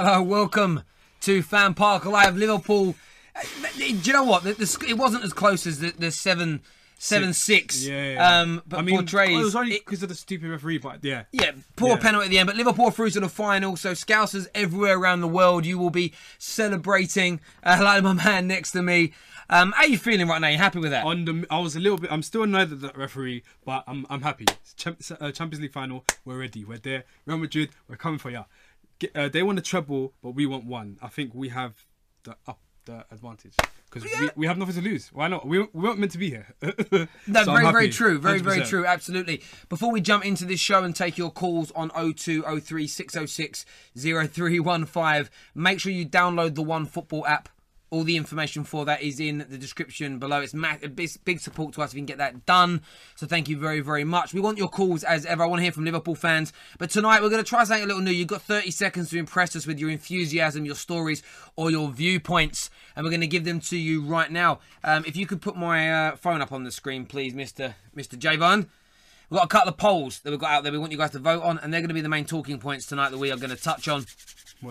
Hello, welcome to Fan Park Live Liverpool. Uh, Do you know what? The, the, it wasn't as close as the, the seven seven six. Yeah, yeah. Um, but I mean, portrays. it was only because of the stupid referee, but yeah. yeah, poor Yeah. penalty at the end, but Liverpool through to the final. So Scousers everywhere around the world, you will be celebrating. Uh, like my man next to me. Um, how are you feeling right now? You happy with that? On the, I was a little bit. I'm still annoyed at the referee, but I'm I'm happy. Uh, Champions League final. We're ready. We're there. Real Madrid. We're coming for ya. Uh, they want a treble, but we want one. I think we have the up the advantage because we, we have nothing to lose. Why not? We, we weren't meant to be here. No, So very, very true. Very, very 100%. true. Absolutely. Before we jump into this show and take your calls on 0203 606 0315, make sure you download the One Football app. All the information for that is in the description below. It's big, support to us if you can get that done. So thank you very, very much. We want your calls as ever. I want to hear from Liverpool fans. But tonight we're going to try something a little new. You've got 30 seconds to impress us with your enthusiasm, your stories, or your viewpoints. And we're going to give them to you right now. Um, if you could put my uh, phone up on the screen, please, Mr. Mr. Javon. We've got a couple of polls that we've got out there we want you guys to vote on, and they're going to be the main talking points tonight that we are going to touch on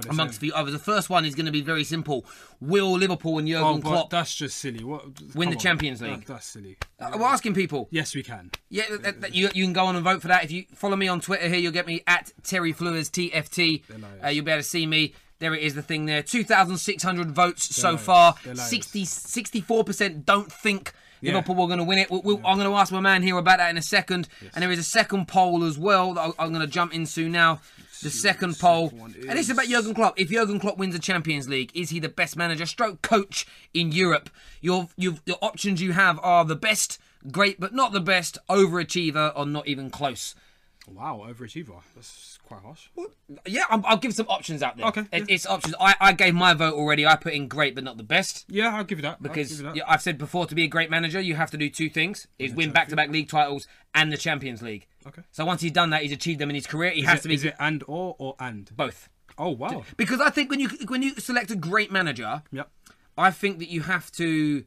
amongst the others. The first one is going to be very simple. Will Liverpool and Oh, Jurgen but Klopp that's just silly. What? Win the on. Champions League? that's silly. Uh, We're asking people. Yes, we can. Yeah, that, that- you, you can go on and vote for that. If you follow me on Twitter here, you'll get me at Terry Flewers TFT. Uh, you'll be able to see me. There it is, the thing there. 2,600 votes so liars. far. They're 60, 64% don't think Yeah. Liverpool were going to win it. We'll, we'll- I'm going to ask my man here about that in a second. And there is a second poll as well that I'm going to jump into now. The second poll. And it's about is. Jurgen Klopp. If Jurgen Klopp wins the Champions League, is he the best manager, stroke coach in Europe? Your, your, your options you have are the best, great, but not the best, overachiever, or not even close. Wow, overachiever. That's quite harsh. Yeah, I'll, I'll give some options out there. Okay, It- yeah. It's options. I, I gave my vote already. I put in great, but not the best. Yeah, I'll give you that. Because give you that. yeah, I've said before, to be a great manager, you have to do two things: is win back-to-back league titles and the Champions League. Okay. So once he's done that, he's achieved them in his career. He Is has it- to be Is it and or or and? both. Oh wow. Because I think when you when you select a great manager, Yep. I think that you have to.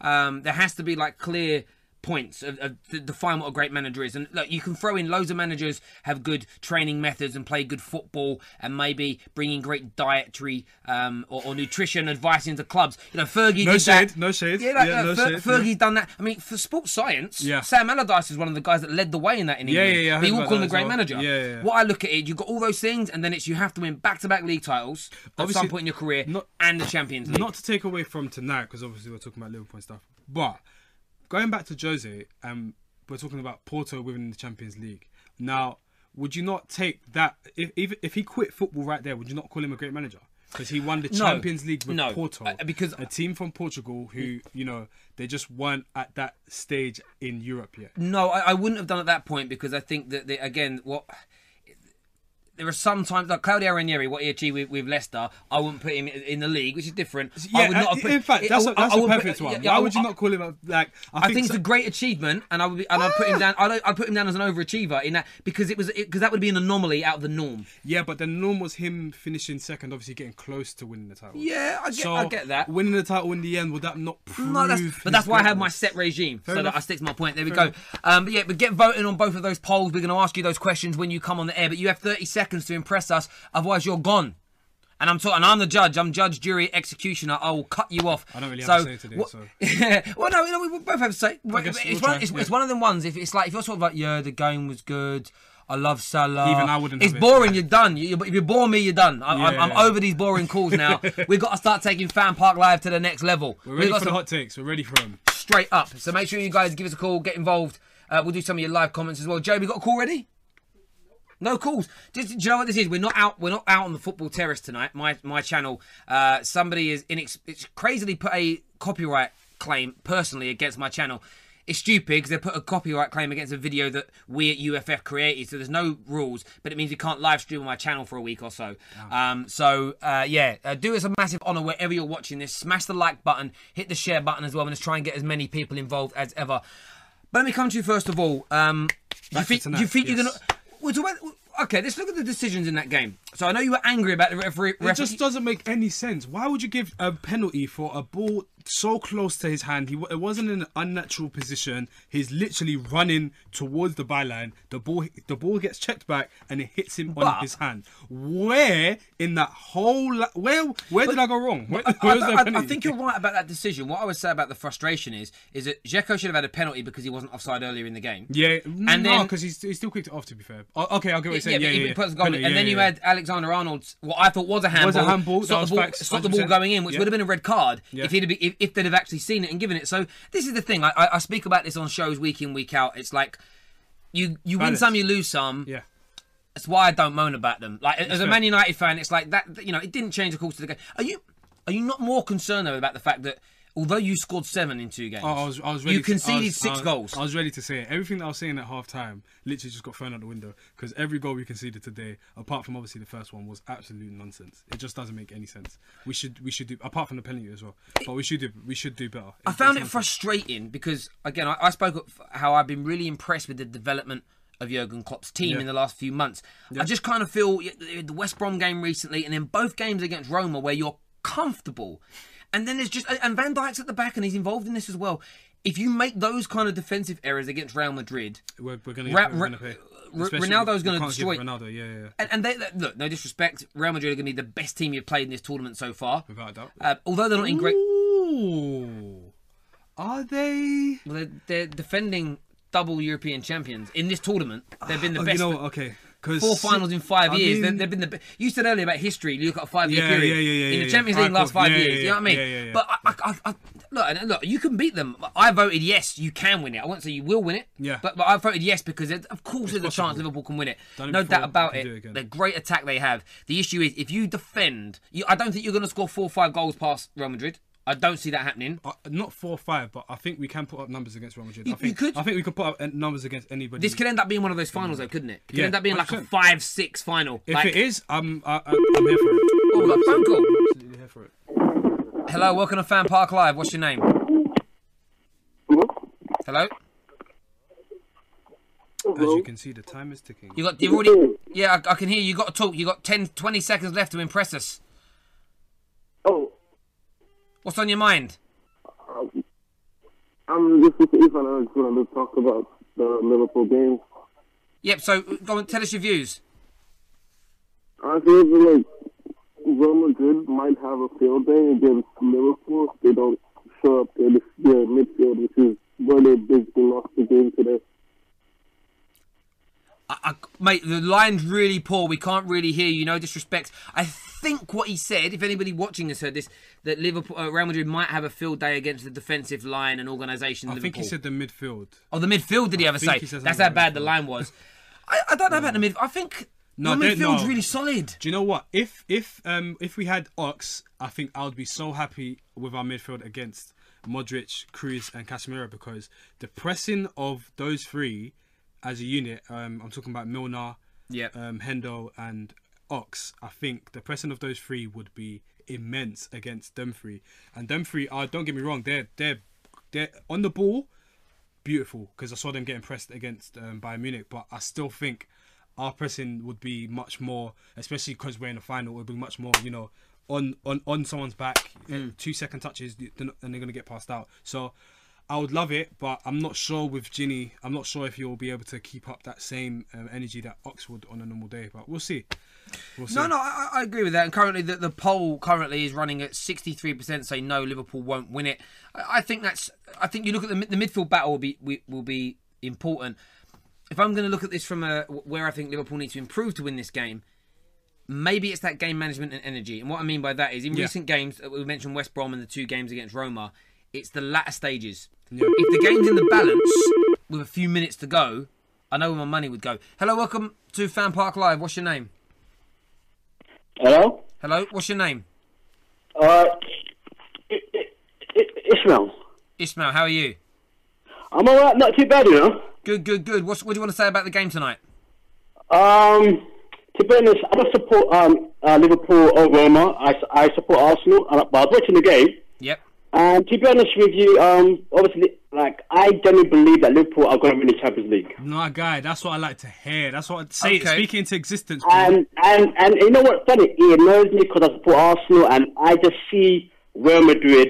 Um, there has to be like clear points of, of to define what a great manager is. And look, you can throw in loads of managers have good training methods and play good football and maybe bring in great dietary um, or, or nutrition advice into clubs. You know, Fergie No did shade, that. no shade. Yeah, like, Yeah, uh, no Fer- shade, Fergie's done that. I mean, for sports science, Yeah. Sam Allardyce is one of the guys that led the way in that in Yeah, England. yeah, yeah, I But you call him a great well. manager. Yeah, yeah, yeah. What I look at it, you've got all those things, and then it's you have to win back-to-back league titles at some point in your career not- and the Champions League. Not to take away from tonight, because obviously we're talking about Liverpool and stuff. But going back to Jose, um, we're talking about Porto winning the Champions League. Now, would you not take that if if, if he quit football right there? Would you not call him a great manager? Because he won the No. Champions League with No. Porto, Uh, because- a team from Portugal who you know they just weren't at that stage in Europe yet. No, I, I wouldn't have done at that point because I think that the, again, what there are some times like Claudio Ranieri, what he achieved with, with Leicester, I wouldn't put him in the league, which is different. I Yeah, would not uh, put- in fact, that's, a that's I a perfect put- one. yeah, Why I- would you I- not call him a like? I think, so- it's a great achievement, and I would be, and I'd put him down. I'd, I'd put him down as an overachiever in that because it was because that would be an anomaly out of the norm. Yeah, but the norm was him finishing second, obviously getting close to winning the title. Yeah, I get- so I get that. Winning the title in the end, would that not prove? No, that's, but that's why I have my set regime, so enough. that I stick to my point. There we go. Um, but yeah, but get voting on both of those polls. We're going to ask you those questions when you come on the air, but you have 30 seconds to impress us. Otherwise, you're gone. And I'm talking. I'm the judge. I'm judge, jury, executioner. I will cut you off. I don't really so, have to say today, what- so. well, no, no, we both have to say. It's, we'll one, it's, yeah. it's one of them ones. If it's like if you're sort of like, yeah, the game was good. I love Salah. Even I wouldn't It's have it. boring. You're done. You, you- if you bore me, you're done. I, I'm, Yeah. I'm over these boring calls now. We've got to start taking Fan Park Live to the next level. We're We've ready got for the some- hot takes. We're ready for them. straight up. So make sure you guys give us a call, get involved. Uh, we'll do some of your live comments as well. Joe, we got a call ready? No calls. Just, do you know what this is? We're not out. We're not out on the football terrace tonight. My my channel. Uh, somebody is inex- it's crazily put a copyright claim personally against my channel. It's stupid because they put a copyright claim against a video that we at UFF created. So there's no rules, but it means you can't live stream on my channel for a week or so. Um, so uh, yeah, uh, do us a massive honour wherever you're watching this. Smash the like button, hit the share button as well, and let's try and get as many people involved as ever. But let me come to you first of all. Um, do you think, do you think you're gonna? Well, so when- okay, let's look at the decisions in that game. So I know you were angry about the referee. It referee- just doesn't make any sense. Why would you give a penalty for a ball so close to his hand? He it wasn't in an unnatural position. He's literally running towards the byline. The ball the ball gets checked back and it hits him on his hand. Where in that whole where where did I go wrong? Where, I, that I- I think you're right about that decision. What I would say about the frustration is, is that Dzeko should have had a penalty because he wasn't offside earlier in the game. Yeah, And no, because he's, he's still kicked it off. To be fair, oh, okay, I'll get what you're saying. but Yeah, yeah, yeah. puts goal. Penalty, and yeah, then you had Alexander Arnold's what I thought was a handball. Was a handball, Stopped the ball, stopped the ball going in, which Yeah. would have been a red card Yeah. if he'd have been, if, if they'd have actually seen it and given it. So this is the thing. I, I, I speak about this on shows week in week out. It's like you you win some, you lose some. yeah. That's why I don't moan about them. Like as a. Man United fan, it's like that. You know, it didn't change the course of the game. Are you are you not more concerned though about the fact that although you scored seven in two games, Oh, I was, I was ready you to- conceded was- six I was- goals? I was ready to say it. Everything that I was saying at half time literally just got thrown out the window because every goal we conceded today, apart from obviously the first one, was absolute nonsense. It just doesn't make any sense. We should we should do apart from the penalty as well, but we should do we should do better. I found it frustrating because again, I, I spoke of how I've been really impressed with the development of Jurgen Klopp's team Yeah. in the last few months. I just kind of feel the West Brom game recently, and then both games against Roma where you're comfortable, and then there's just and Van Dijk's at the back and he's involved in this as well. If you make those kind of defensive errors against Real Madrid, We're, we're Ra- Ra- gonna. Ra- Ronaldo's gonna destroy- Ronaldo. Yeah, yeah, yeah. and, and they, they- look, no disrespect, Real Madrid are going to be the best team you've played in this tournament so far. Without a doubt. Uh, although they're not in great, Ooh, are they? well, they're, they're defending double European champions in this tournament. They've been the Oh, best. you know, okay. Four finals in five I years. mean- They- They've been the. You said earlier about history. You look at a five-year Yeah, period yeah, yeah, yeah, in the Champions. League last five years. You know what I mean? But I, I, look, look, you can beat them. I voted yes, you can win it. I won't say you will win it. Yeah. But but I voted yes because it, of course there's a chance. Liverpool can win it. Done it no doubt about it it. the great attack they have. The issue is if you defend, you, I don't think you're going to score four or five goals past Real Madrid. I don't see that happening. Uh, not four or five, but I think we can put up numbers against Real Madrid. You- I think, you could. I think we could put up uh, numbers against anybody. This could end up being one of those finals, though, couldn't it? It could Yeah, end up being like a five-six final. if like, it is, I'm I, I- I'm here for it. Oh, we got phone call. Absolutely here for it. Hello, welcome to Fan Park Live. What's your name? Hello. As you can see, the time is ticking. You got you've already Yeah, I, I can hear you. You got to talk. You got 10 20 seconds left to impress us. Oh, What's on your mind? Um, I'm just with Ethan. I just wanted to talk about the Liverpool game. Yep, so go and tell us your views. I feel like Real Madrid might have a field day against Liverpool if they don't show up their, their midfield, which is where they basically lost the game today. I, I, mate, the line's really poor. We can't really hear you. No disrespect. I what he said, if anybody watching has heard this, that Liverpool, uh, Real Madrid might have a field day against the defensive line and organisation. I Liverpool. think he said the midfield. Oh, the midfield did he ever say? That's how bad the line was. I, I don't know about the mid. I think No, the midfield's no. really solid. Do you know what? If if um if we had Ox, I think I would be so happy with our midfield against Modric, Kroos, and Casemiro because the pressing of those three as a unit, um, I'm talking about Milner, Yep. um, Hendo, and Ox. I think the pressing of those three would be immense against them three. And them three are don't get me wrong, they're they're they're on the ball beautiful because I saw them getting pressed against um, Bayern Munich, but I still think our pressing would be much more, especially because we're in the final, would be much more, you know, on on on someone's back, Mm. two second touches, and they're gonna get passed out. So. I would love it, but I'm not sure with Gini. I'm not sure if he'll be able to keep up that same um, energy that Oxford on a normal day. But we'll see. We'll see. No, no, I, I agree with that. And currently, the, the poll currently is running at sixty-three percent say no, Liverpool won't win it. I, I think that's. I think you look at the, the midfield battle will be will be important. If I'm going to look at this from a where I think Liverpool need to improve to win this game, maybe it's that game management and energy. And what I mean by that is, in Yeah. recent games, uh, we mentioned West Brom and the two games against Roma. It's the latter stages. Yeah. If the game's in the balance with a few minutes to go, I know where my money would go. Hello, welcome to Fan Park Live. What's your name? Hello? Hello, what's your name? Uh, I- I- I- Ishmael. Ismail, how are you? I'm alright, not too bad, you know. Good, good, good. What's, what do you want to say about the game tonight? Um, to be honest, I don't support um, uh, Liverpool or Roma. I, I support Arsenal, but I was watching the game. Yep. And to be honest with you, um, obviously, like, I genuinely believe that Liverpool are going to win the Champions League. No, guy, that's what I like to hear. That's what I'd say. Okay. Speaking into existence. bro. And, and, and you know what's funny? It annoys me because I support Arsenal, and I just see Real Madrid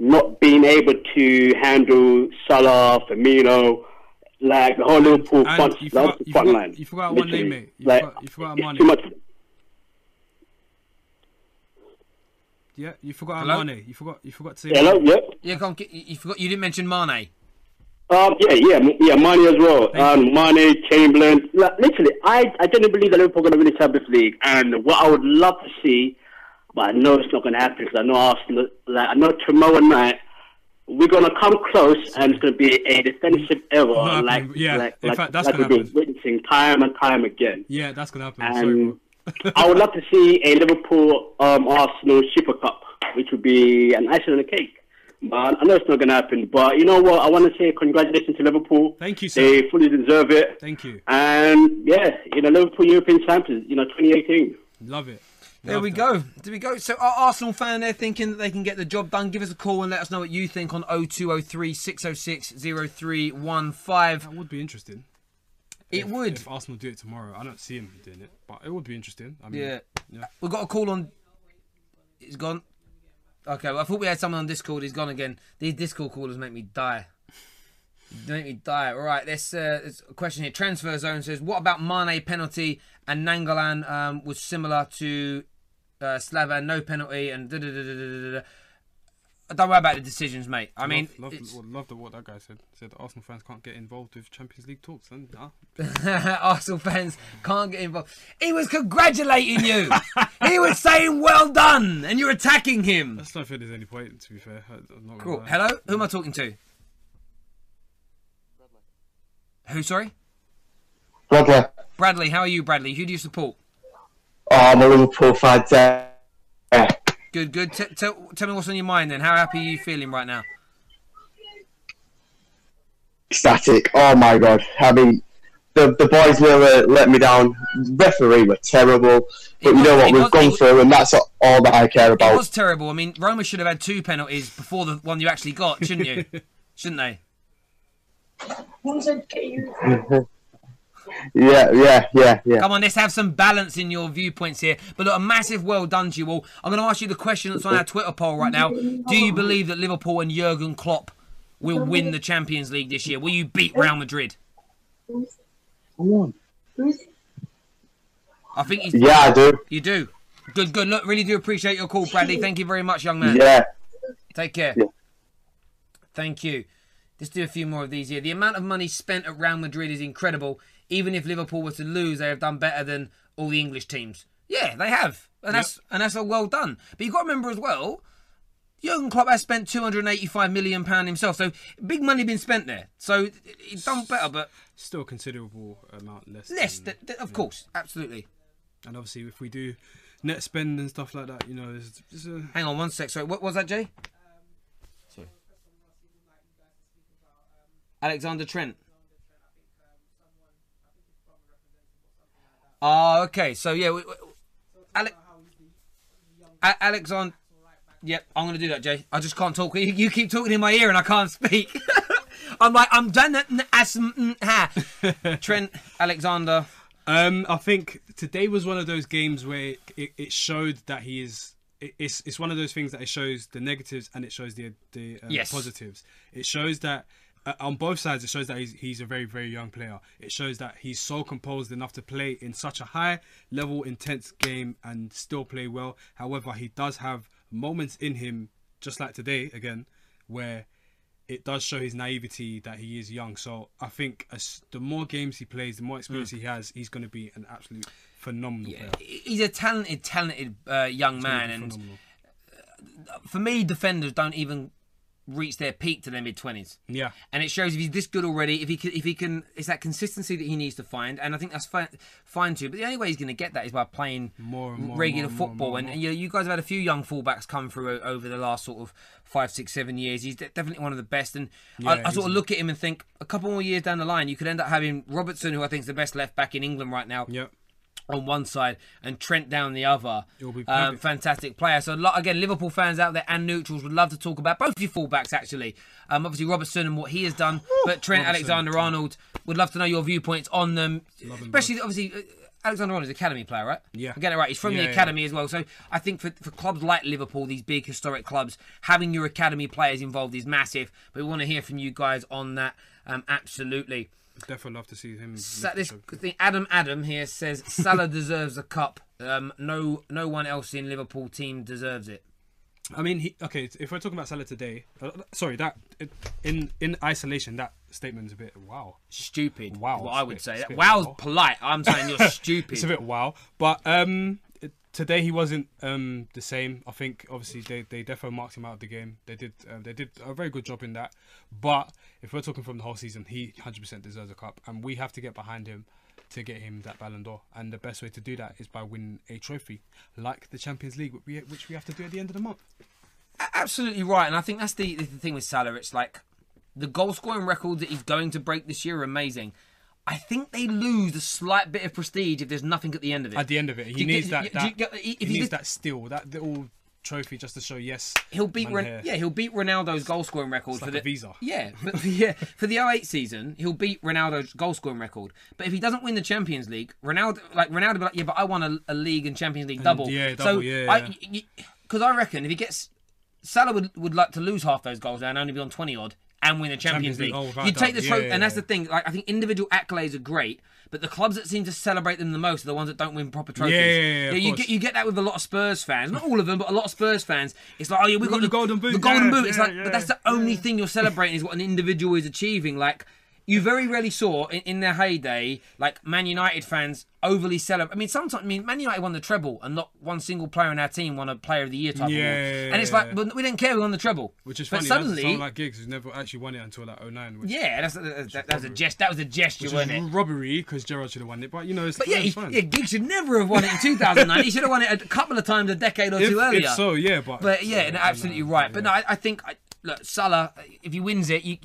not being able to handle Salah, Firmino, like the whole Liverpool front, you the whole forgot- you front forgot- line. you forgot one name, mate. You like, forgot- you forgot it's Mane. too much. Yeah, you forgot Hello? Mane. You forgot. You forgot to. Hello, Mane. yep. Yeah, go on, you you forgot you didn't mention Mane. Um, yeah, yeah, yeah, Mane as well. Um, Mane, Chamberlain. Like, literally, I, I genuinely believe that Liverpool are going to win the Champions League. And what I would love to see, but I know it's not going to happen because I know Arsenal. Like, I know tomorrow night we're going to come close, and it's going to be a defensive error, like yeah. like, In like, fact, that's like gonna we've been happen. witnessing time and time again. Yeah, that's gonna happen. And bro. I would love to see a Liverpool um, Arsenal Super Cup, which would be an icing on the cake. But I know it's not going to happen. But you know what? I want to say congratulations to Liverpool. Thank you, sir. They fully deserve it. Thank you. And yeah, you know, Liverpool European champions, you know, 2018. Love it. There Love we that. go. There we go. So, our Arsenal fan they're thinking that they can get the job done. Give us a call and let us know what you think on 0203 606 0315. That would be interesting. It if, would. If Arsenal do it tomorrow, I don't see him doing it, but it would be interesting. I mean, Yeah. yeah. We've got a call on. He's gone. Okay, well, I thought we had someone on Discord. He's gone again. These Discord callers make me die. They make me die. All right, there's, uh, there's a question here. Transfer Zone says, what about Mane penalty and Nainggolan um, was similar to uh, Slavan, no penalty and da da da da da da. Don't worry about the decisions, mate. I mean, love, love, well, love the, what that guy said. Said that Arsenal fans can't get involved with Champions League talks. And nah. Arsenal fans can't get involved. He was congratulating you. he was saying, well done, and you're attacking him. I just don't think there's any point. To be fair, I- I'm not Cool. lie. Hello? Who am I talking to? Who, sorry? Brother, Bradley. How are you, Bradley? Who do you support? oh, I'm a Liverpool fan. Yeah. Good, good. T- tell, tell me what's on your mind then. How happy are you feeling right now? Static. Oh my god. I mean, the the boys nearly let me down. Referee were terrible. But you know what? We've was- gone it- through, and that's all that I care It about. was terrible. I mean, Roma should have had two penalties before the one you actually got, shouldn't you? shouldn't they? Yeah, yeah, yeah, yeah. Come on, let's have some balance in your viewpoints here. But look, a massive well done to you all. I'm going to ask you the question that's on our Twitter poll right now. Do you believe that Liverpool and Jurgen Klopp will win the Champions League this year? Will you beat Real Madrid? I think he's, Yeah, I do. you do. Good, good. Look, really do appreciate your call, Bradley. Thank you very much, young man. Yeah. Take care. Yeah. Thank you. Let's do a few more of these here. The amount of money spent at Real Madrid is incredible. Even if Liverpool were to lose, they have done better than all the English teams. Yeah, they have, and that's and that's a well done. But you've got to remember as well, Jurgen Klopp has spent 285 million pound himself, so big money been spent there. So he's done better, but Still a considerable amount less. less, than- th- th- of course, absolutely. And obviously, if we do net spend and stuff like that, you know, there's, there's a, Hang on one sec. Sorry, what was that, Jay? Sorry. Alexander Trent. Oh, okay. So yeah, we, we, Ale- A- Alexander. Yep, I'm gonna do that, Jay. I just can't talk. You, you keep talking in my ear and I can't speak. I'm like I'm done. that- n- as- ha. Trent Alexander. Um, I think today was one of those games where it, it, it showed that he is. It, it's it's one of those things that it shows the negatives and it shows the the uh, Yes. positives. It shows that Uh, on both sides. It shows that he's he's a very very young player. It shows that he's so composed enough to play in such a high level, intense game and still play well. However, he does have moments in him, just like today again, where it does show his naivety that he is young. So I think as the more games he plays, the more experience mm. he has, he's going to be an absolute phenomenal player. He's a talented, talented uh, young man, and Phenomenal. Uh, for me, defenders don't even reach their peak to their mid twenties. Yeah. and it shows if he's this good already. If he can, if he can, it's that consistency that he needs to find, and I think that's fine, fine too. But the only way he's going to get that is by playing More and more, regular more football. more and, and you, know, you guys have had a few young fullbacks come through over the last sort of five, six, seven years. He's definitely one of the best. And I, Yeah, I sort of look at him and think a couple more years down the line, you could end up having Robertson, who I think is the best left back in England right now Yep. On one side and Trent down the other. Um, fantastic player. So again, Liverpool fans out there and neutrals would love to talk about both your fullbacks actually. Um, obviously Robertson and what he has done, but Trent Alexander-Arnold would love to know your viewpoints on them, Love especially obviously. Uh, Alexander-Arnold is academy player, right? Yeah. I get it right. He's from Yeah, the yeah. academy as well. So I think for, for clubs like Liverpool, these big historic clubs, having your academy players involved is massive. But we want to hear from you guys on that. Um, absolutely. Definitely love to see him. Sa- this thing, Adam Adam here says Salah deserves a cup. Um, no, no one else in Liverpool team deserves it. I mean, he, okay. If we're talking about Salah today, uh, sorry, that in in isolation, that statement's a bit wow. Stupid. Wow, what I would bit- say. it's a That wow's wow. polite. I'm saying you're stupid. It's a bit wow, but um, today he wasn't um the same. I think obviously they they definitely marked him out of the game. They did um, they did a very good job in that. But if we're talking from the whole season, he 100% deserves a cup, and we have to get behind him to get him that Ballon d'Or. And the best way to do that is by winning a trophy, like the Champions League, which we, which we have to do at the end of the month. Absolutely right, and I think that's the, the thing with Salah. It's like the goal scoring record that he's going to break this year are amazing. I think they lose a slight bit of prestige if there's nothing at the end of it. At the end of it, he you needs get- that. you that get- he he needs did- that still, that little trophy, just to show yes. He'll beat Ren- yeah he'll beat Ronaldo's goal scoring record for like the a visa. yeah but yeah for the 08 season he'll beat Ronaldo's goal scoring record but if he doesn't win the Champions League Ronaldo like Ronaldo be like yeah but I won a, a league and Champions League mm, double yeah, so double, yeah, I because I reckon if he gets Salah would, would like to lose half those goals and only be on 20 odd and win the Champions, Champions League, League. oh, you take the trophy, Yeah, yeah, and that's the thing. Like I think individual accolades are great, but the clubs that seem to celebrate them the most are the ones that don't win proper trophies. Yeah, yeah, yeah, you course. get you get that with a lot of Spurs fans, not all of them, but a lot of Spurs fans. It's like, oh yeah, we got got the golden boot, The golden yeah, boot. It's yeah, like, yeah, but that's the only thing you're celebrating is what an individual is achieving. Like you very rarely saw in, in their heyday, like Man United fans overly celebrate. I mean, sometimes I mean, Man United won the treble, and not one single player in our team won a Player of the Year type Yeah, award. yeah, and it's yeah. like, but we didn't care. We won the treble. Which is but funny. suddenly, someone like Giggs who's never actually won it until like 09. Which, yeah, that's, that, that, that was a gest. That was a gesture, which wasn't it? robbery because Gerrard should have won it. But you know, it's, But yeah, it's he, yeah, Giggs should never have won it in 2009. he should have won it a couple of times a decade or if, two earlier. if so, yeah, but But yeah, no, uh, absolutely right. But no. I, I think I- look, Salah, if he wins it, you,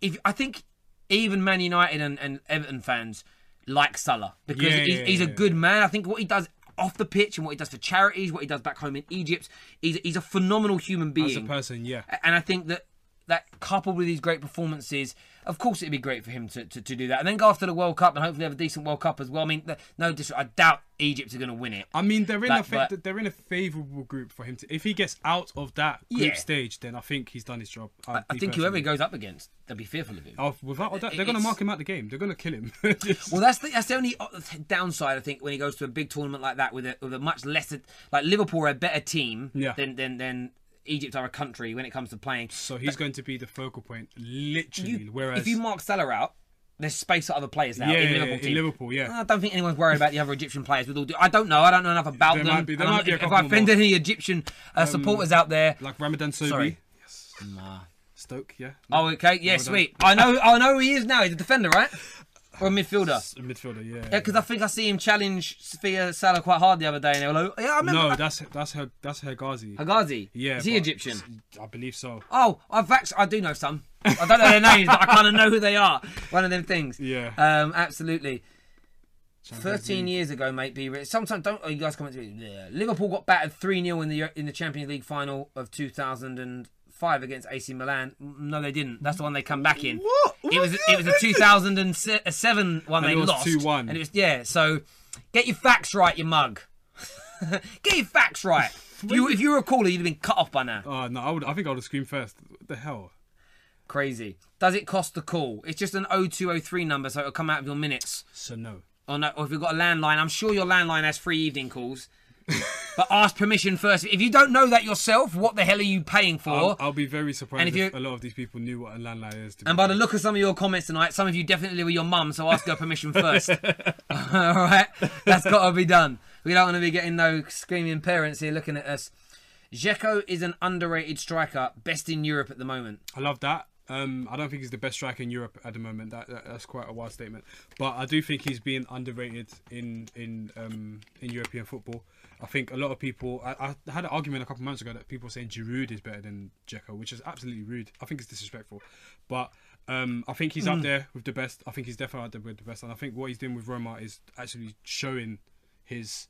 if I think even Man United and, and Everton fans like Salah because Yeah, he's, yeah, he's a good man. I think what he does off the pitch and what he does for charities, what he does back home in Egypt, he's, he's a phenomenal human being. as a person, yeah. And I think that that coupled with these great performances, of course, it'd be great for him to, to, to do that, and then go after the World Cup and hopefully have a decent World Cup as well. I mean, no, I doubt Egypt are going to win it. I mean, they're in a fa- but- they're in a favourable group for him to. If he gets out of that group Yeah. stage, then I think he's done his job. I, I think whoever he goes up against, they'll be fearful of him. Oh, without doubt, they're going to mark him out the game. They're going to kill him. Well, that's the, that's the only uh, downside I think when he goes to a big tournament like that with a, with a much lesser like Liverpool are a better team Yeah. than, than than Egypt are a country when it comes to playing. so he's going to be the focal point, literally. You- whereas if you mark Salah out, there's space for other players now Yeah, in yeah, Liverpool in. Liverpool, yeah. I don't think anyone's worried about the other Egyptian players. With all, I don't know. I don't know enough about There them. might be- there might be if, if I offended any Egyptian uh, supporters out there, like Ramadan Sobhi, Sorry. yes, Stoke, yeah, oh okay, yeah, Ramadan. sweet. I know. I know who he is now. He's a defender, right? Or a midfielder. A midfielder, yeah. Yeah, because I think I see him challenge Sophia Salah quite hard the other day, and they were like, "Yeah, I remember." no, that's that's her that's her Ghazi. Hegazi. Yeah, Is he Egyptian? I believe so. Oh, I've actually, I do know some. I don't know their names, but I kind of know who they are. One of them things. Yeah. Um, absolutely. Champions 13 League. years ago, mate. Be re- sometimes don't oh, you guys come to me? Yeah. Liverpool got battered 3 0 in the in the Champions League final of 2005 against AC Milan. No, they didn't. That's the one they come back in. What? It was it was a 2007 one And they it was lost. 2-1. And it was yeah. So get your facts right, you mug. get your facts right. If you if you were a caller, you'd have been cut off by now. Oh no, I would. I think I would have screamed first. What the hell? Crazy. Does it cost the call? It's just an 0203 number, so it'll come out of your minutes. So no. Or, no, or if you've got a landline, I'm sure your landline has free evening calls. but ask permission first. If you don't know that yourself, what the hell are you paying for? I'll, I'll be very surprised And if, if a lot of these people knew what a landline is. To be and by the look of some of your comments tonight, some of you definitely were your mum, so ask her permission first. All right, that's got to be done. We don't want to be getting no screaming parents here looking at us. Dzeko is an underrated striker, best in Europe at the moment. I love that. Um, I don't think he's the best striker in Europe at the moment. That, that that's quite a wild statement. But I do think he's being underrated in in um, in European football. I think a lot of people. I, I had an argument a couple of months ago that people were saying Giroud is better than Dzeko, which is absolutely rude. I think it's disrespectful. But um, I think he's up there with the best. I think he's definitely up there with the best. And I think what he's doing with Roma is actually showing his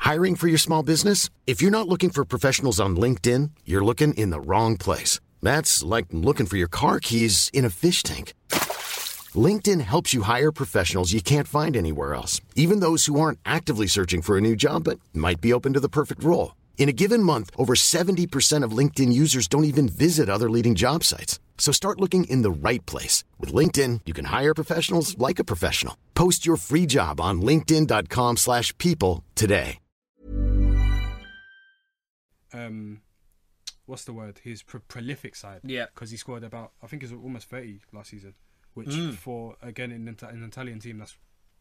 Hiring for your small business? If you're not looking for professionals on LinkedIn, you're looking in the wrong place. That's like looking for your car keys in a fish tank. LinkedIn helps you hire professionals you can't find anywhere else, even those who aren't actively searching for a new job but might be open to the perfect role. In a given month, over 70% of LinkedIn users don't even visit other leading job sites. So start looking in the right place. With LinkedIn, you can hire professionals like a professional. Post your free job on linkedin.com/people slash people today. um, what's the word? His pro- prolific side. Yeah. because he scored about I think it was almost thirty last season, which Mm. for again in, an Italian team that's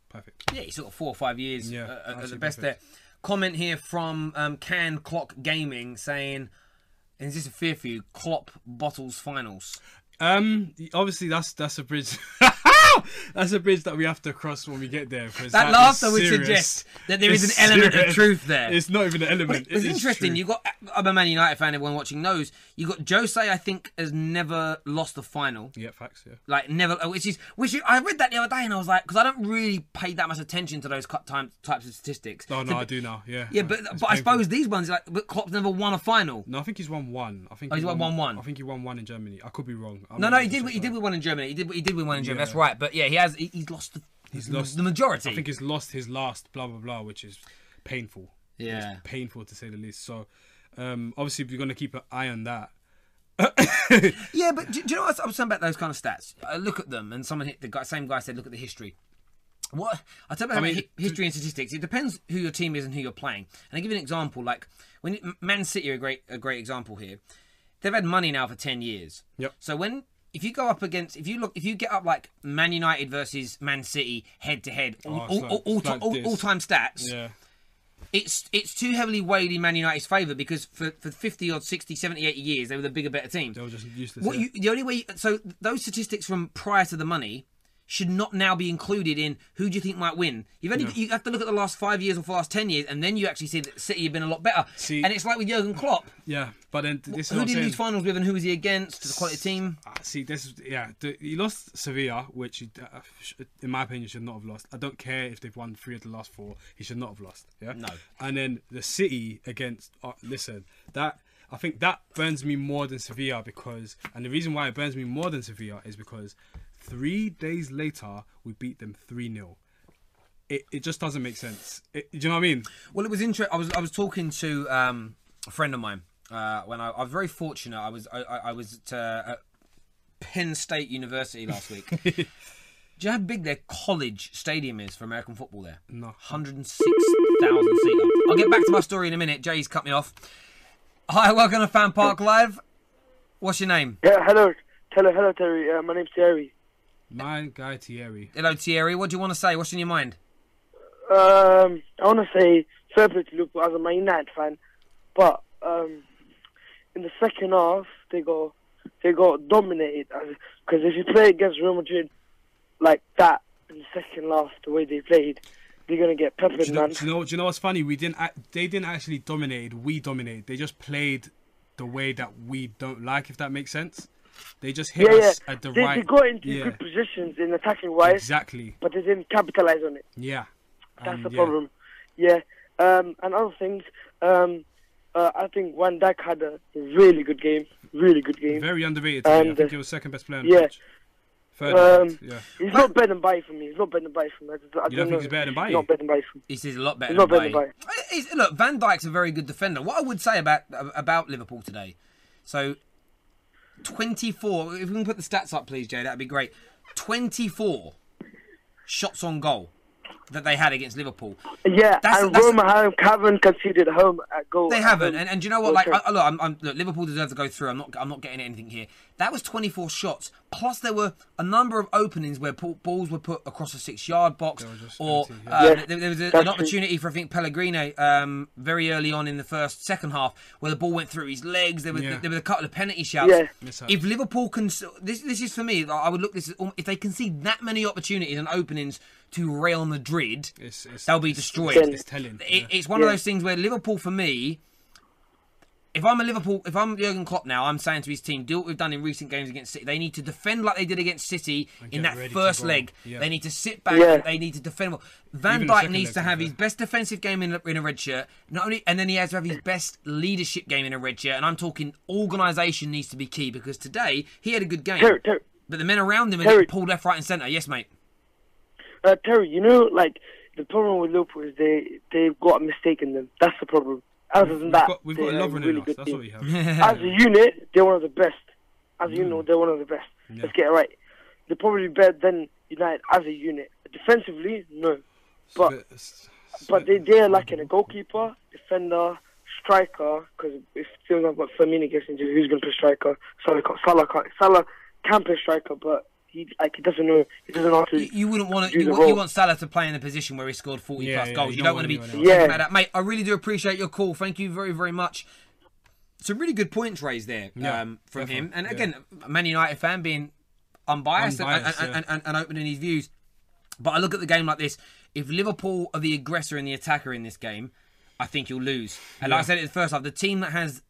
perfect. Yeah, he's sort of four or five years Yeah, uh, at the best perfect. there. Comment here from um, Can Clock Gaming saying, "Is this a fear for you? Klopp bottles finals." Um, obviously that's that's a bridge. that's a bridge that we have to cross when we get there. That is laughter would suggest that there is It's an element of truth there. It's not even an But element. it was it interesting. true. You got uh, I'm a Man United fan. Everyone watching knows. You got Jose. I think has never lost a final. yeah, facts. Yeah. Like never, uh, which is which. Is, I read that the other day and I was like, because I don't really pay that much attention to those cut time, types of statistics. Oh no, So- I do now. Yeah. Yeah, but It's but I suppose these ones like, but Klopp's never won a final. No, I think he's won one. I think Oh, he's he won one one. I think he won one in Germany. I could be wrong. I'm No, no, he did. He did win one in Germany. He did. He did win one in Germany. Yeah. That's right. But yeah, he has. He, he's lost. The, He's lost the majority. I think he's lost his last blah blah blah, which is painful. Yeah. It's painful to say the least. So, um, obviously we're gonna keep an eye on that. Yeah, but do, do you know what I was saying about those kind of stats? I look at them, and someone hit the guy, same guy said, look at the history. What I tell you about I mean, history and statistics. It depends who your team is and who you're playing. And I give you an example. Like when Man City are a great a great example here. They've had money now for ten years. Yep. So when if you go up against if you look if you get up like Man United versus Man City head to oh, head all Oh, it's all, like- all, all, it's like all, this. all time stats Yeah. it's it's too heavily weighed in Man United's favour because for, for 50 odd 60 70 80 years they were the bigger better team They were just useless. what yeah. you, the only way so those statistics from prior to the money should not now be included in who do you think might win. You've only you have to look at the last five years or the last ten years, and then you actually see that City have been a lot better. See- and it's like with Jurgen Klopp. yeah, but then this is who what I'm did he lose finals with, and who was he against? The quality team. Ah, see, this is yeah. The, he lost Sevilla, which he, uh, in my opinion should not have lost. I don't care if they've won three of the last four. He should not have lost. Yeah. No. And then the City against. Uh, listen, that I think that burns me more than Sevilla because, and the reason why it burns me more than Sevilla is because three days later we beat them three 0 it, it just doesn't make sense. It, do you know what I mean? Well, it was interesting. I was I was talking to um, a friend of mine uh, when I, I was very fortunate. I was I, I I was at, uh, at Penn State University last week. Do you know how big their college stadium is for American football there? No. 106,000 seater. I'll get back to my story in a minute. Jay's cut me off. Hi, welcome to Fan Park Live. What's your name? Yeah, hello, hello, hello, Terry. Uh, my name's Terry. My guy Thierry. Hello, Thierry. What do you want to say? What's in your mind? Um, I want to say fair play to Liverpool as a Man United fan, but um, in the second half they got they got dominated because if you play against Real Madrid like that in the second half, the way they played, they're gonna get peppered, Do you, know, man. do you know? Do you know what's funny? We didn't. They didn't actually dominate. We dominated. They just played the way that we don't like. If that makes sense. They just hit Yeah, yeah. us at the They, right. they got into yeah, good positions in attacking wise, exactly. but they didn't capitalize on it. Yeah. That's And, the yeah. problem. Yeah. Um, and other things, um, uh, I think Van Dijk had a really good game. Really good game. Very underrated. today. I think uh, he was second best player on yeah. Third. Um, yeah. He's not better than Bailly for me. He's not better than Bailly for me. I, just, I You don't think know. he's better than Bailly? He's not better than Bailly for me. He says a lot better. He's not than better than Bailly. He's- Look, Van Dijk's a very good defender. What I would say about about Liverpool today, so twenty four. If we can put the stats up, please, Jay, that'd be great. Twenty four shots on goal that they had against Liverpool. Yeah, That's- and that's- Roma haven't, haven't conceded home at goal. They haven't, and, and do you know what? Like, I, look, I'm, I'm, look, Liverpool deserve to go through. I'm not, I'm not getting anything here. That was 24 shots. Plus, there were a number of openings where balls were put across a six-yard box, or empty, uh, Yeah. there, there was a, That's an true. opportunity for I think Pellegrini um, very early on in the first second half where the ball went through his legs. There was Yeah. there was a couple of penalty shouts. Yeah. If Liverpool can, this this is for me. I would look this as if they concede that many opportunities and openings to Real Madrid, It's, it's, they'll be it's- destroyed. Then- It's telling. It, yeah. It's one of those things where Liverpool, for me, if I'm a Liverpool, if I'm Jurgen Klopp now, I'm saying to his team, do what we've done in recent games against City. They need to defend like they did against City And in that first leg. Yeah. They need to sit back. Yeah. They need to defend. well. Van Even Dijk needs to to have his best defensive game in a, in a red shirt. Not only, and then he has to have his best leadership game in a red shirt. And I'm talking organisation needs to be key because today he had a good game, Terry, Terry, but the men around him are Terry- getting pulled left, right, and centre. Yes, mate. uh, Terry, you know, like the problem with Liverpool is they they've got a mistake in them. That's the problem. Other than We've that, got, we've got a Lovren really in us. good That's team. what we have. As a unit, they're one of the best. As a know, mm. they're one of the best. Yeah. Let's get it right. They're probably better than United as a unit. Defensively, no. But It's a bit- it's- it's a but they they're lacking a goalkeeper, defender, striker. Because if still not got Firmino gets injured, who's going to play striker? Salah can't, Salah can't, Salah can play striker, but he like he doesn't know he doesn't know how to. You, you wouldn't want to. You, want- you want Salah to play in a position where he scored 40 Yeah, plus yeah, goals. you You, don't don't want to be want thinking about that, mate. I really do appreciate your call. Thank you very, very much. Some really good points raised there Yeah, um, from him. And yeah. again, Man United fan being unbiased, and- Unbiased, and, yeah. and, and, and opening his views. But I look at the game like this: if Liverpool are the aggressor and the attacker in this game, I think you'll lose. And like I said at the first half, the team that has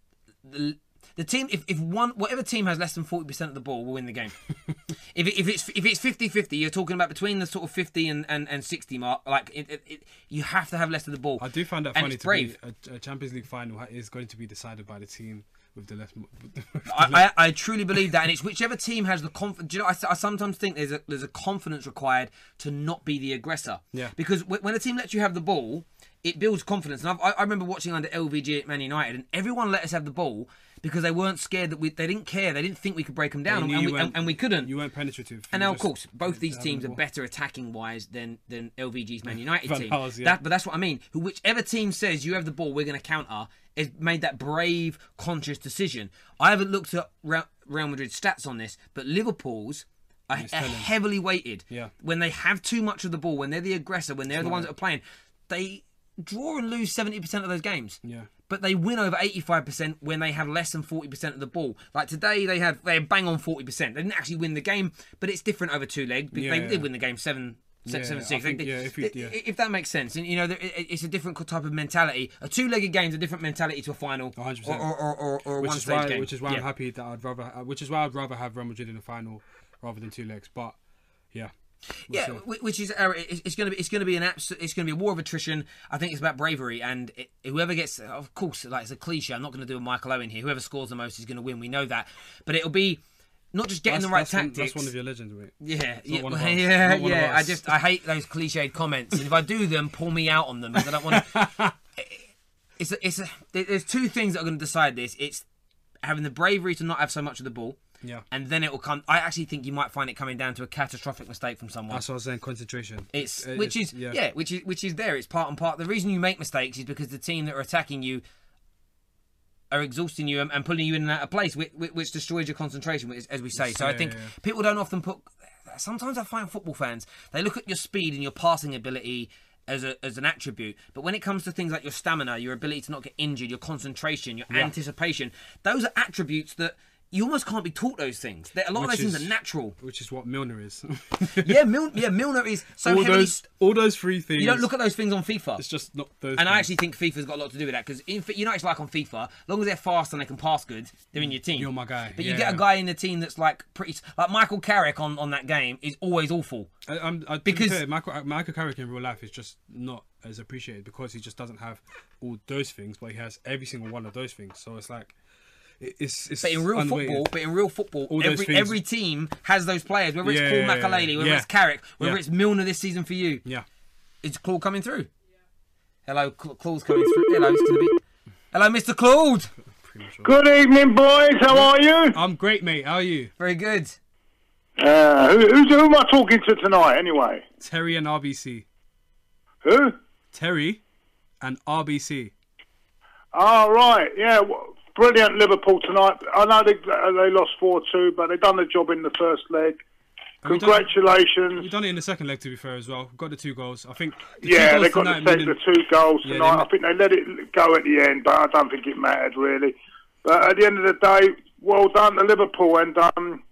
the, the team, if, if one whatever team has less than forty percent of the ball will win the game. if, it, if it's if it's 50-50, you're talking about between the sort of fifty and, and, and sixty mark. Like it, it, it, you have to have less of the ball. I do find that And funny to brave. be a, a Champions League final is going to be decided by the team with the less. with the I, I, I truly believe that, and it's whichever team has the confidence. You know, I, I sometimes think there's a there's a confidence required to not be the aggressor. Yeah. Because w- when a team lets you have the ball, it builds confidence. And I've, I, I remember watching under LVG at Man United, and everyone let us have the ball because they weren't scared that we. They didn't care. They didn't think we could break them down, and, and we, and, and we couldn't. You weren't penetrative. And now, of course, both these teams are better attacking wise than than LVG's Man United team. Yeah. That, but that's what I mean. Who, whichever team says you have the ball, we're going to counter, has made that brave, conscious decision. I haven't looked at Real Madrid's stats on this, but Liverpool's are, are heavily weighted. Yeah. When they have too much of the ball, when they're the aggressor, when they're the ones that are playing, they draw and lose seventy percent of those games. Yeah. But they win over 85% when they have less than 40% of the ball. Like today, they had they had bang on 40%. They didn't actually win the game, but it's different over two legs. Yeah, they yeah. did win the game seven. se- Yeah, seven six. think, yeah, if you- yeah. if that makes sense, and you know, it's a different type of mentality. A two-legged game is a different mentality to a final, 100%. or or, or, or, a which is one-stage game. which is why. I'm happy that I'd rather, which is why I'd rather have Real Madrid in the final rather than two legs. But yeah, yeah, which is uh, it's, going to be it's going to be an absolute it's going to be a war of attrition. I think it's about bravery, and it, whoever gets, of course, like it's a cliche. I'm not going to do a Michael Owen here. Whoever scores the most is going to win. We know that, but it'll be not just getting that's, the right that's one, tactics. that's one of your legends, mate. Yeah, yeah, one of us. yeah, Not one of yeah. I just I hate those cliched comments, and if I do them, pull me out on them because I don't want to. It's a, it's a, there's two things that are going to decide this. It's having the bravery to not have so much of the ball, Yeah, and then it will come. I actually think you might find it coming down to a catastrophic mistake from someone. that's what I was saying. Concentration. It's Uh, which it's- is yeah. which is which is there. It's part and part. The reason you make mistakes is because the team that are attacking you are exhausting you and, and pulling you in and out of place, which, which destroys your concentration, which, as we say. So I think yeah, yeah. people don't often put. Sometimes I find football fans they look at your speed and your passing ability. As, a, as an attribute, but when it comes to things like your stamina, your ability to not get injured, your concentration, your anticipation, those are attributes that you almost can't be taught. Those things, a lot of Which those things are natural. Which is what Milner is. Yeah, Mil- yeah, Milner is so all heavily. those, all those three things. you don't look at those things on FIFA. It's just not those. And I actually think FIFA's got a lot to do with that because you know it's like on FIFA, as long as they're fast and they can pass good, they're in your team. You're my guy, But you get a guy in the team that's like pretty, like Michael Carrick on, on that game is always awful. I, I'm, I, Because- because Michael, uh, Michael Carrick in real life is just not as appreciated because he just doesn't have all those things, but he has every single one of those things. So it's like it's it's. But in real unweighted. football, but in real football, All every every team has those players. Whether it's Yeah, Paul yeah, yeah, Makelele, whether yeah. it's Carrick, whether Yeah. it's Milner this season for you, yeah, it's Claude coming through? Hello, Cla- Claude's coming through. Hello, it's gonna be. Hello, Mr. Claude. Good evening, boys. How are you? I'm great, mate. How are you, Very good. Uh, who, who's, who am I talking to tonight, anyway? Terry and RBC? Who? Terry and RBC. Oh, right. Yeah. w- brilliant Liverpool tonight. I know they they lost four two, but they've done the job in the first leg. And we've done- Congratulations. We've done it in the second leg, to be fair, as well. We've got the two goals. I think. The Yeah, they got meaning- the two goals tonight. ma- I think they let it go at the end, but I don't think it mattered really. But at the end of the day, well done to Liverpool, and um,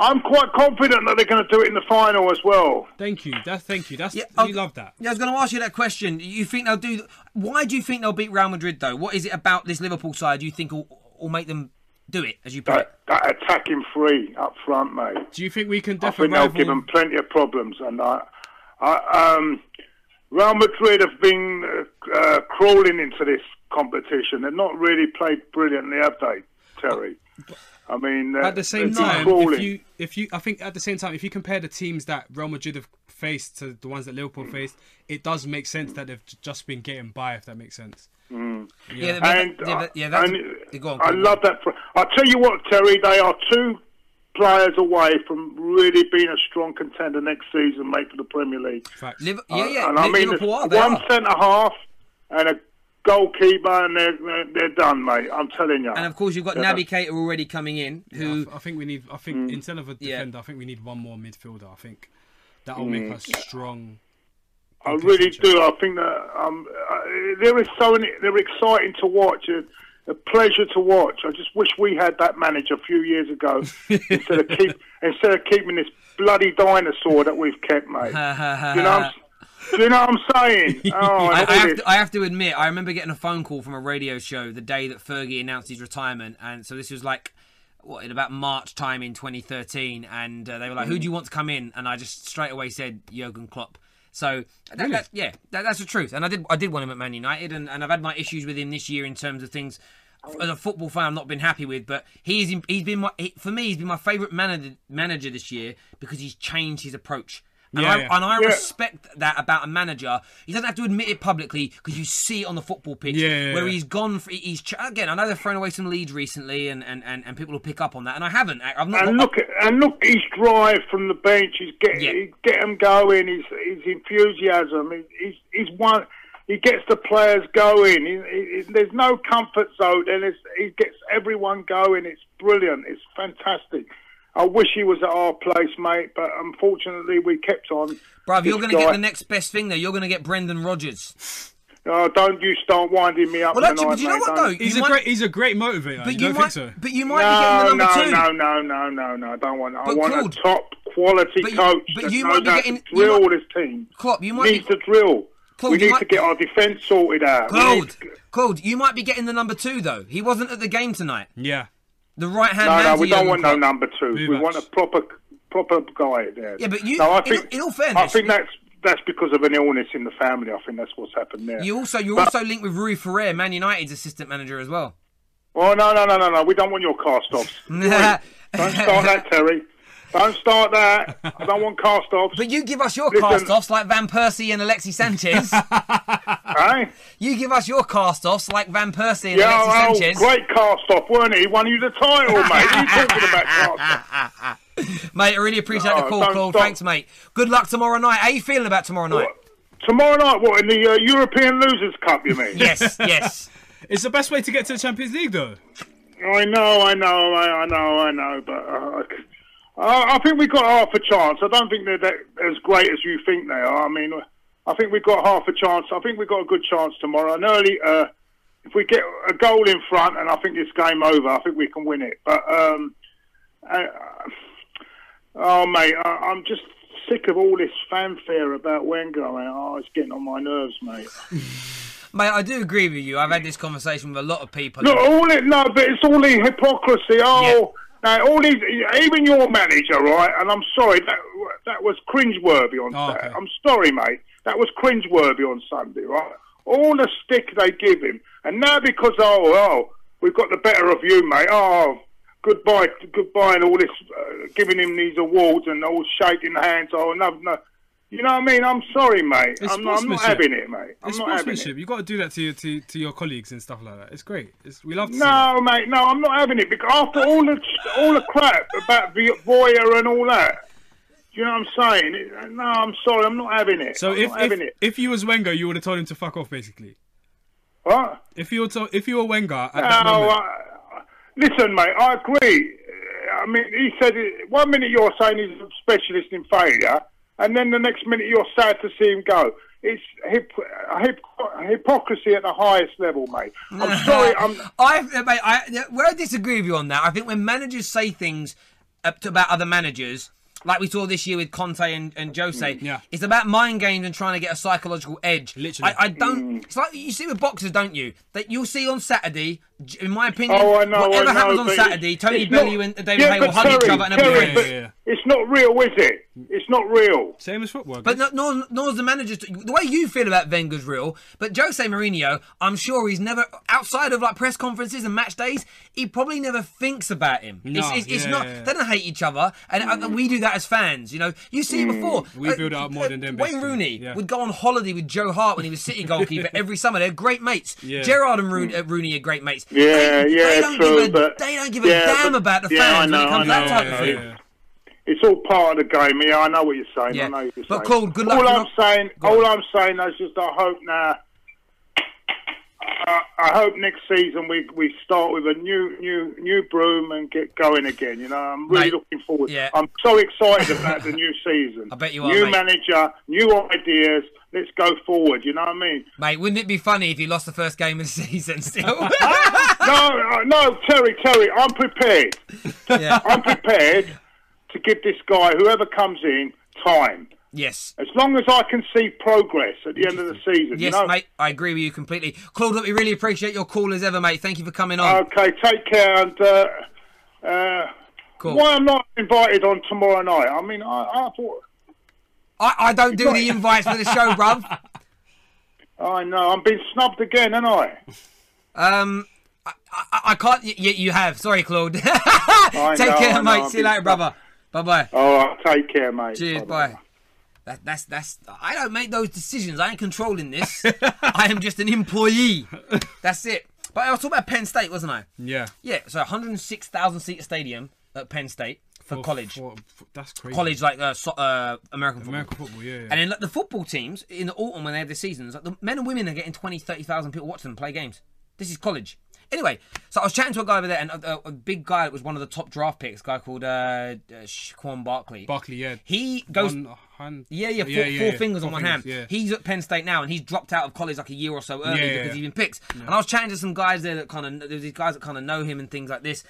I'm quite confident that they're going to do it in the final as well. Thank you. That's thank you. That's Yeah, we okay. love that. Yeah, I was going to ask you that question. You think they'll do? Why do you think they'll beat Real Madrid though? What is it about this Liverpool side you think will, will make them do it? As you put it, That, that attacking free up front, mate. Do you think we can I definitely think they'll rival? give them plenty of problems, and I, I, um, Real Madrid have been uh, uh, crawling into this competition. They've not really played brilliantly, have they, Terry? I mean, uh, at the same time, if you if you I think at the same time, if you compare the teams that Real Madrid have faced to the ones that Liverpool faced, it does make sense that they've just been getting by. If that makes sense. Mm. yeah, And, yeah, yeah, uh, yeah, that's, and go on, I go on. love that. fr- I'll tell you what, Terry, they are two players away from really being a strong contender next season, mate, for the Premier League. Facts. Liv- yeah, yeah. Uh, and I mean, Liverpool are. One centre half and a goalkeeper, and they're, they're, they're done, mate. I'm telling you. And of course, you've got Yeah. Naby Keita already coming in, I, who th- I think we need. I think Mm. instead of a Yeah. defender, I think we need one more midfielder. I think that will make us strong. I really do. I think that um, uh, they're so they're exciting to watch. A, a pleasure to watch. I just wish we had that manager a few years ago instead of keep instead of keeping this bloody dinosaur that we've kept, mate. you know, what I'm, do you know what I'm saying? Oh, I, I, have to, I have to admit, I remember getting a phone call from a radio show the day that Fergie announced his retirement, and so this was like, what, in about March time in 2013, and uh, they were like, "Who do you want to come in?" And I just straight away said Jurgen Klopp. So that, that, yeah, that, that's the truth, and I did I did want him at Man United, and, and I've had my issues with him this year in terms of things. As a football fan, I've not been happy with, but he's he's been my he, for me. He's been my favourite manager manager this year because he's changed his approach. And Yeah, I, yeah. and I Yeah. respect that about a manager. He doesn't have to admit it publicly because you see it on the football pitch Yeah, yeah, where yeah. he's gone. For, he's ch- again. I know they've thrown away some leads recently, and, and, and, and people will pick up on that. And I haven't. I- I've not. And look, at, and look, his drive from the bench. He's get Yeah. he get him going. His his enthusiasm. He, he's he's one. He gets the players going. He, he, he- there's no comfort zone, and it's, he gets everyone going. It's brilliant. It's fantastic. I wish he was at our place, mate, but unfortunately we kept on. Bruv, you're going to get the next best thing there. You're going to get Brendan Rodgers. Oh, don't you start winding me up Well, actually, tonight, but you know mate. what Don't- though? He's You a might- great. He's a great motivator. But you you might. think so? But you might no, be getting the number no, two. no, no, no, no, no. I don't want. I But want Claude- a top quality but you- coach but you might be getting- to you drill might- this team. Klopp, you might needs be. to drill. Claude, we need might- to get our defence sorted out. We Claude, need- Claude, you might be getting the number two though. He wasn't at the game tonight. Yeah. The right hand No, no, we don't Jurgen want no number two. We Buvac. want a proper, proper guy there. Yeah, but you- No, I in- think, in all I think that's that's because of an illness in the family. I think that's what's happened there. You also you're But- also linked with Rui Faria, Man United's assistant manager as well. Oh no, no, no, no, no. We don't want your cast-offs. don't start that, Terry. Don't start that. I don't want cast-offs. But you give us your Listen. cast-offs like Van Persie and Alexis Sanchez. eh? you give us your cast-offs like Van Persie and Yeah, Alexis oh, Sanchez. great cast-off, weren't he? He won you the title, mate. What are you talking about cast-off? Mate, I really appreciate the call, don't Claude. stop. Thanks, mate. Good luck tomorrow night. How you feeling about tomorrow night? Tomorrow night, what in the uh, European Losers Cup? You mean? Yes, yes. It's the best way to get to the Champions League, though. I know, I know, I, I know, I know, but uh, I, I think we've got half a chance. I don't think they're that, as great as you think they are. I mean, I think we've got half a chance. I think we've got a good chance tomorrow. And early, uh, if we get a goal in front, and I think it's game over, I think we can win it. But um, uh, oh, mate, I, I'm just sick of all this fanfare about Wenger. I mean, oh, it's getting on my nerves, mate. Mate, I do agree with you. I've had this conversation with a lot of people. No, all it, no, but it's all the hypocrisy. Oh, now all these, even your manager, right? And I'm sorry, that that was cringeworthy on Oh, okay. I'm sorry, mate. That was cringeworthy on Sunday, right? All the stick they give him, and now because oh, oh, we've got the better of you, mate. Oh, goodbye, goodbye, and all this uh, giving him these awards and all shaking hands. Oh, no, no. You know what I mean? I'm sorry, mate. It's I'm, not- I'm not having it, mate. I'm It's not having it. sportsmanship. You got to do that to your to, to your colleagues and stuff like that. It's great. It's, we love to No, mate, no, I'm not having it because after all the all the crap about Voyer and all that, do you know what I'm saying? Uh, no, I'm sorry, I'm not having it. So I'm if not having if, it. if you was Wenger, you would have told him to fuck off, basically. What? If you were to, if you were Wenger at that No, moment, I, listen, mate, I agree. I mean, he said it, one minute you're saying he's a specialist in failure, and then the next minute you're sad to see him go. It's hip, hip, hypocrisy at the highest level, mate. I'm sorry. I'm, I, mate, I, where I disagree with you on that, I think when managers say things up to, about other managers, like we saw this year with Conte and, and Jose, mm, Yeah. it's about mind games and trying to get a psychological edge. Literally. I, I don't. Mm. It's like you see with boxers, don't you? That you'll see on Saturday. J- In my opinion, Oh, I know, whatever I know, happens on Saturday, Tony it's Bellew and David yeah, Haye will but hug each other and they'll be friends. Yeah, yeah. It's not real, is it? It's not real. Same as football. But guess. no, nor, nor's the managers. The way you feel about Wenger's real, but Jose Mourinho, I'm sure he's never outside of like press conferences and match days. He probably never thinks about him. No, it's, it's yeah, not. yeah, yeah. They don't hate each other, and uh, we do that as fans. You know, you see it before. Mm. We build it up more than them, Wayne. Rooney Yeah. would go on holiday with Joe Hart when he was City goalkeeper every summer. They're great mates. Yeah. Gerrard and Rooney, uh, Rooney are great mates. Yeah, they, yeah, they don't true, give a, but- they don't give yeah, a damn but- about the yeah, fans when it comes to that type of thing. yeah. It's all part of the game. Yeah, I know what you're saying. Yeah. I know what you're But saying. Good luck All I'm your- saying, all. I'm saying is just I hope now. I, I hope next season we we start with a new new new broom and get going again. You know, I'm really Mate, looking forward. yeah. I'm so excited about the new season. I bet you are, New manager, new ideas. Let's go forward. You know what I mean? Mate, wouldn't it be funny if you lost the first game of the season still? no, uh, no, Terry, Terry, I'm prepared. yeah. I'm prepared to give this guy, whoever comes in, time. Yes. As long as I can see progress at the end of the season. Yes, you know? mate, I agree with you completely. Claude, look, we really appreciate your call as ever, mate. Thank you for coming on. Okay, take care. And uh, uh, Cool. why am I'm not invited on tomorrow night? I mean, I, I thought. I, I don't do the invites for the show, bruv. I know. I'm being snubbed again, ain't I? Um, I, I, I can't. Y- you have. Sorry, Claude. Take know, care, I know, mate. See you later, brother. Bye bye. All right, take care, mate. Cheers. Bye-bye. Bye. That, that's that's. I don't make those decisions. I ain't controlling this. I am just an employee. That's it. But I was talking about Penn State, wasn't I? Yeah. Yeah. So 106,000 seat stadium at Penn State for, college. for- for- that's crazy. college like uh, so, uh, American football. American football, yeah. yeah. And then like, the football teams in the autumn when they have their seasons, like, the men and women are getting 20, 30,000 people watching them play games. This is college. Anyway, so I was chatting to a guy over there, and a, a big guy that was one of the top draft picks, a guy called uh, uh, Saquon Barkley. Barkley, yeah. He goes. One hand- Yeah, yeah, four, yeah, four yeah. fingers on Four one hand. fingers, yeah. He's at Penn State now, and he's dropped out of college like a year or so early Yeah, yeah, because yeah. he's been picked. And I was chatting to some guys there that kind of there's these guys that kind of know him and things like this,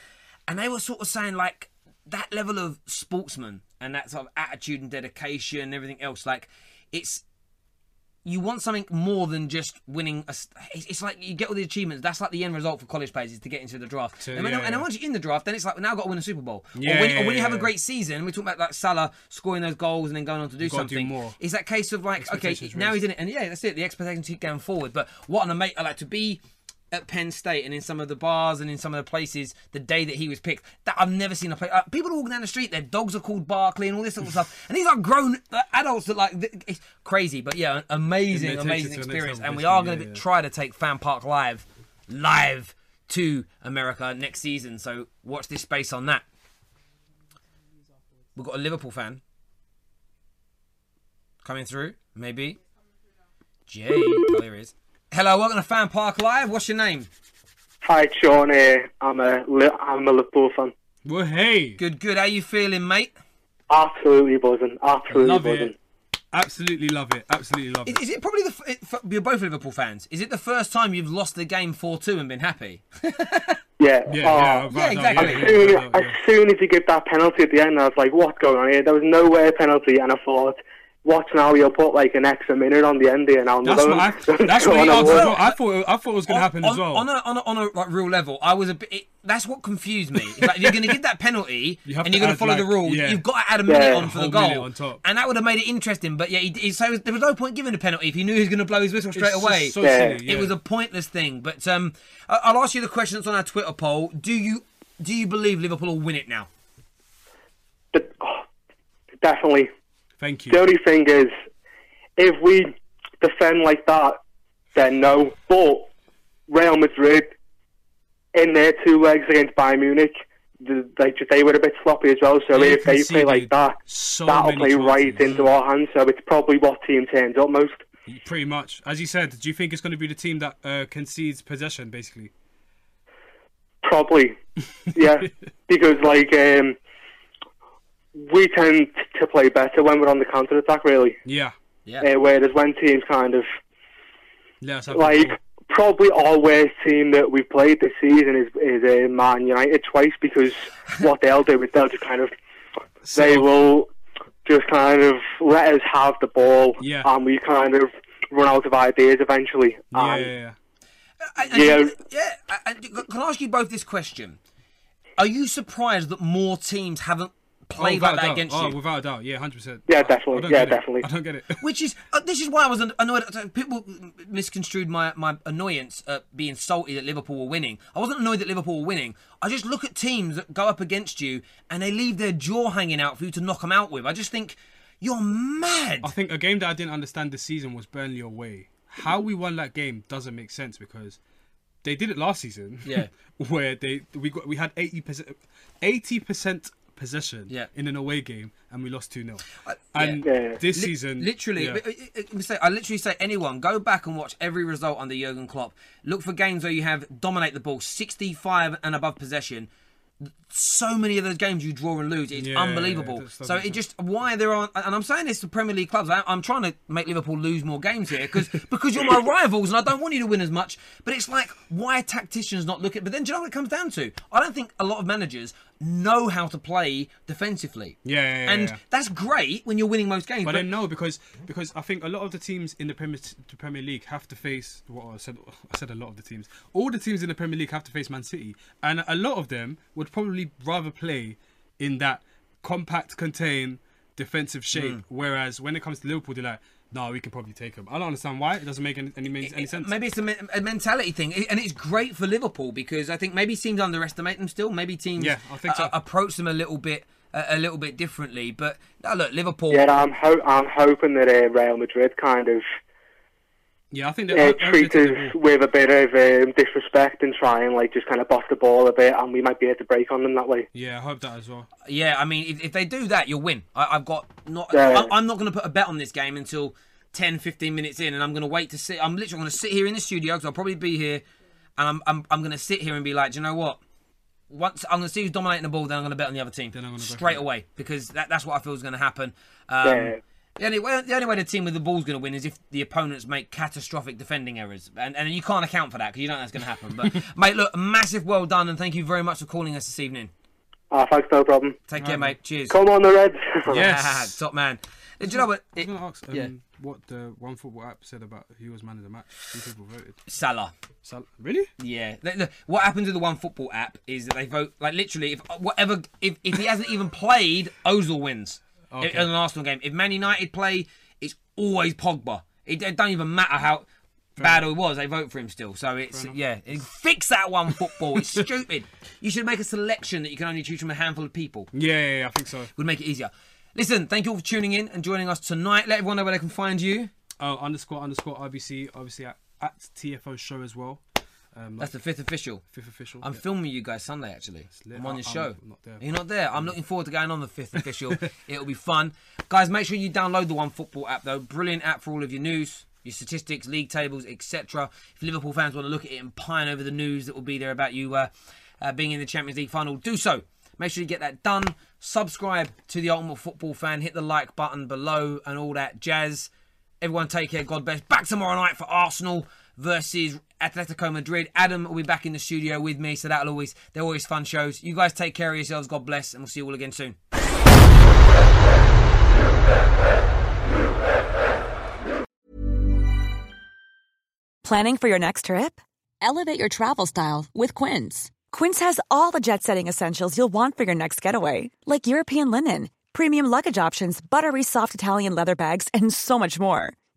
and they were sort of saying like that level of sportsman and that sort of attitude and dedication and everything else. Like it's you want something more than just winning. A, it's it's like you get all the achievements. That's like the end result for college players is to get into the draft. And, yeah, and yeah. once you're in the draft, then it's like now I've got to win a Super Bowl. Yeah, or when, yeah, or when you have a great season, we talk about like Salah scoring those goals and then going on to do You've to do something. more. Is that case of like okay, now he's in it, and yeah, that's it. The expectations keep going forward. But what an amazing like to be at Penn State and in some of the bars and in some of the places the day that he was picked. That I've never seen a play. Uh, people walking down the street, their dogs are called Barkley and all this sort of stuff. And these are grown uh, adults that like it's crazy. But yeah, an amazing, And they take amazing it to the next experience. And we are going to yeah, yeah. try to take Fan Park live, live to America next season. So watch this space on that. We've got a Liverpool fan coming through, maybe. Jay, oh, there he is. Hello, welcome to Fan Park Live. What's your name? Hi, Sean. Here. I'm a Li- I'm a Liverpool fan. Well, hey. Good, good. How you feeling, mate? Absolutely buzzing. Absolutely Love buzzing. it. Absolutely love it. Absolutely love Is, it. is it probably the f- it, f- you're both Liverpool fans? Is it the first time you've lost the game four two and been happy? Yeah. Yeah, oh, yeah, right, yeah, exactly. As yeah, soon, yeah, as yeah. soon as he gave that penalty at the end, I was like, "What's going on here?" There was nowhere penalty, and I thought, "Watch now, you'll put like an extra minute on the end here now." That's what I. That's what he asked as well. I thought. I thought it was going to happen on, as well. On a on a, on a like, real level, I was a bit. It, that's what confused me. Like, if you're going to give that penalty You and you're going to add, follow the like, rules, yeah. you've got to add a minute Yeah. on for the A whole minute goal, on top. and that would have made it interesting. But yeah, he, he, so there was no point giving a penalty if he knew he was going to blow his whistle straight It's away. so Yeah. silly, yeah. It was a pointless thing. But um, I- I'll ask you the question that's on our Twitter poll. Do you do you believe Liverpool will win it now? But, oh, definitely. Thank you. The only thing is, if we defend like that, then no. But Real Madrid, in their two legs against Bayern Munich, the, like they were a bit sloppy as well. So They if they play like that, so that'll play right chances. into our hands. So it's probably what team turns up most. Pretty much. As you said, do you think it's going to be the team that uh, concedes possession, basically? Probably. yeah, because like um, we tend to play better when we're on the counter attack, really. Yeah. Yeah. Uh, whereas when teams kind of Let us have the like ball. probably our worst team that we've played this season is is uh, Man United twice because what they'll do is they'll just kind of they will just kind of let us have the ball Yeah. and we kind of run out of ideas eventually. Yeah, And yeah, yeah. And- Yeah. and- yeah. and Can I ask you both this question? Are you surprised that more teams haven't played oh, like without that a doubt. against oh, you? without a doubt. Yeah, hundred percent. Yeah, definitely. Yeah, get it. definitely. I don't get it. Which is uh, this is why I was an- annoyed. People misconstrued my, my annoyance at being salty that Liverpool were winning. I wasn't annoyed that Liverpool were winning. I just look at teams that go up against you and they leave their jaw hanging out for you to knock them out with. I just think you're mad. I think a game that I didn't understand this season was Burnley away. How we won that game doesn't make sense because they did it last season. Yeah. where they we got we had eighty percent eighty percent possession Yeah. in an away game and we lost two 0 Uh, And Yeah. this Li- season, literally, yeah. but, let me say- I literally say anyone go back and watch every result under Jurgen Klopp. Look for games where you have dominate the ball, sixty-five and above possession. So many of those games you draw and lose, it's Yeah, unbelievable. yeah, so it just why there aren't, and I'm saying this to Premier League clubs. I, I'm trying to make Liverpool lose more games here because because you're my rivals and I don't want you to win as much. But it's like why tacticians not look at? But then do you know what it comes down to? I don't think a lot of managers know how to play defensively. Yeah, yeah, yeah, and yeah. that's great when you're winning most games. But then no, because because I think a lot of the teams in the Premier the Premier League have to face. What I said, I said a lot of the teams. All the teams in the Premier League have to face Man City, and a lot of them would probably rather play in that compact, contain defensive shape. Mm. Whereas when it comes to Liverpool, they're like, no, we can probably take them. I don't understand why. It doesn't make any any, any sense. Maybe it's a, me- a mentality thing, and it's great for Liverpool because I think maybe teams underestimate them still. Maybe teams Yeah, I think so. uh, approach them a little bit a, a little bit differently. But no, look, Liverpool. yeah, I'm ho- I'm hoping that uh, Real Madrid kind of yeah, I think uh, that treat us with a bit of um, disrespect and try and like just kind of boss the ball a bit, and we might be able to break on them that way. Yeah, I hope that as well. Yeah, I mean, if, if they do that, you'll win. I, I've got not. Yeah. I, I'm not going to put a bet on this game until 10, 15 minutes in, and I'm going to wait to sit. I'm literally going to sit here in the studio because I'll probably be here, and I'm I'm, I'm going to sit here and be like, do you know what? Once I'm going to see who's dominating the ball, then I'm going to bet on the other team Then I'm gonna straight away because that, that's what I feel is going to happen. Um, Yeah. The only, way, the only way the team with the ball's going to win is if the opponents make catastrophic defending errors, and, and you can't account for that because you don't know that's going to happen. But mate, look, massive well done, and thank you very much for calling us this evening. Ah, thanks, no problem. Take care, mate. Cheers. Come on, the Reds. Yes. top man. Do you know what? I was going to ask um, yeah. what the one football app said about who was man of the match. Who people voted. Salah. Sal- really? Yeah. Look, look, what happens with the One Football app is that they vote like literally if whatever if, if he hasn't even played, Ozil wins Okay. in an Arsenal game. If Man United play, it's always Pogba. It, it don't even matter how bad it was, they vote for him still. So it's yeah, fix that One Football. It's stupid. You should make a selection that you can only choose from a handful of people. Yeah, yeah, yeah I think so. Would make it easier. Listen, thank you all for tuning in and joining us tonight. Let everyone know where they can find you. Oh, underscore underscore RBC, obviously at, at TFO show as well. Um, That's the fifth official. fifth official. I'm yeah. filming you guys Sunday actually. I'm on I- your I'm show. not. You're not there. I'm looking forward to going on the fifth official. It'll be fun, guys. Make sure you download the One Football app though. Brilliant app for all of your news, your statistics, league tables, etc. If Liverpool fans want to look at it and pine over the news that will be there about you uh, uh, being in the Champions League final, do so. Make sure you get that done. Subscribe to the Ultimate Football Fan. Hit the like button below and all that jazz. Everyone take care. God bless. Back tomorrow night for Arsenal versus Atletico Madrid. Adam will be back in the studio with me, so that'll always they're always fun shows. You guys take care of yourselves. God bless, and we'll see you all again soon. Planning for your next trip? Elevate your travel style with Quince. Quince has all the jet setting essentials you'll want for your next getaway, like European linen, premium luggage options, buttery soft Italian leather bags, and so much more.